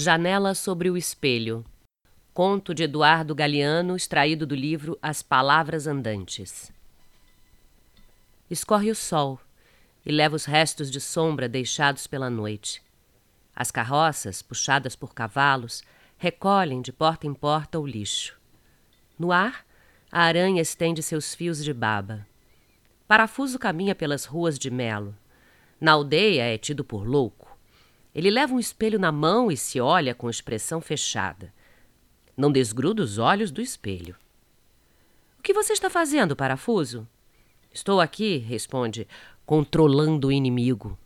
Janela sobre o Espelho. Conto de Eduardo Galeano, extraído do livro As Palavras Andantes. Escorre o sol e leva os restos de sombra deixados pela noite. As carroças, puxadas por cavalos, recolhem de porta em porta o lixo. No ar, a aranha estende seus fios de baba. Parafuso caminha pelas ruas de Melo. Na aldeia é tido por louco. Ele leva um espelho na mão e se olha com expressão fechada. Não desgruda os olhos do espelho. O que você está fazendo, parafuso? Estou aqui, responde, controlando o inimigo.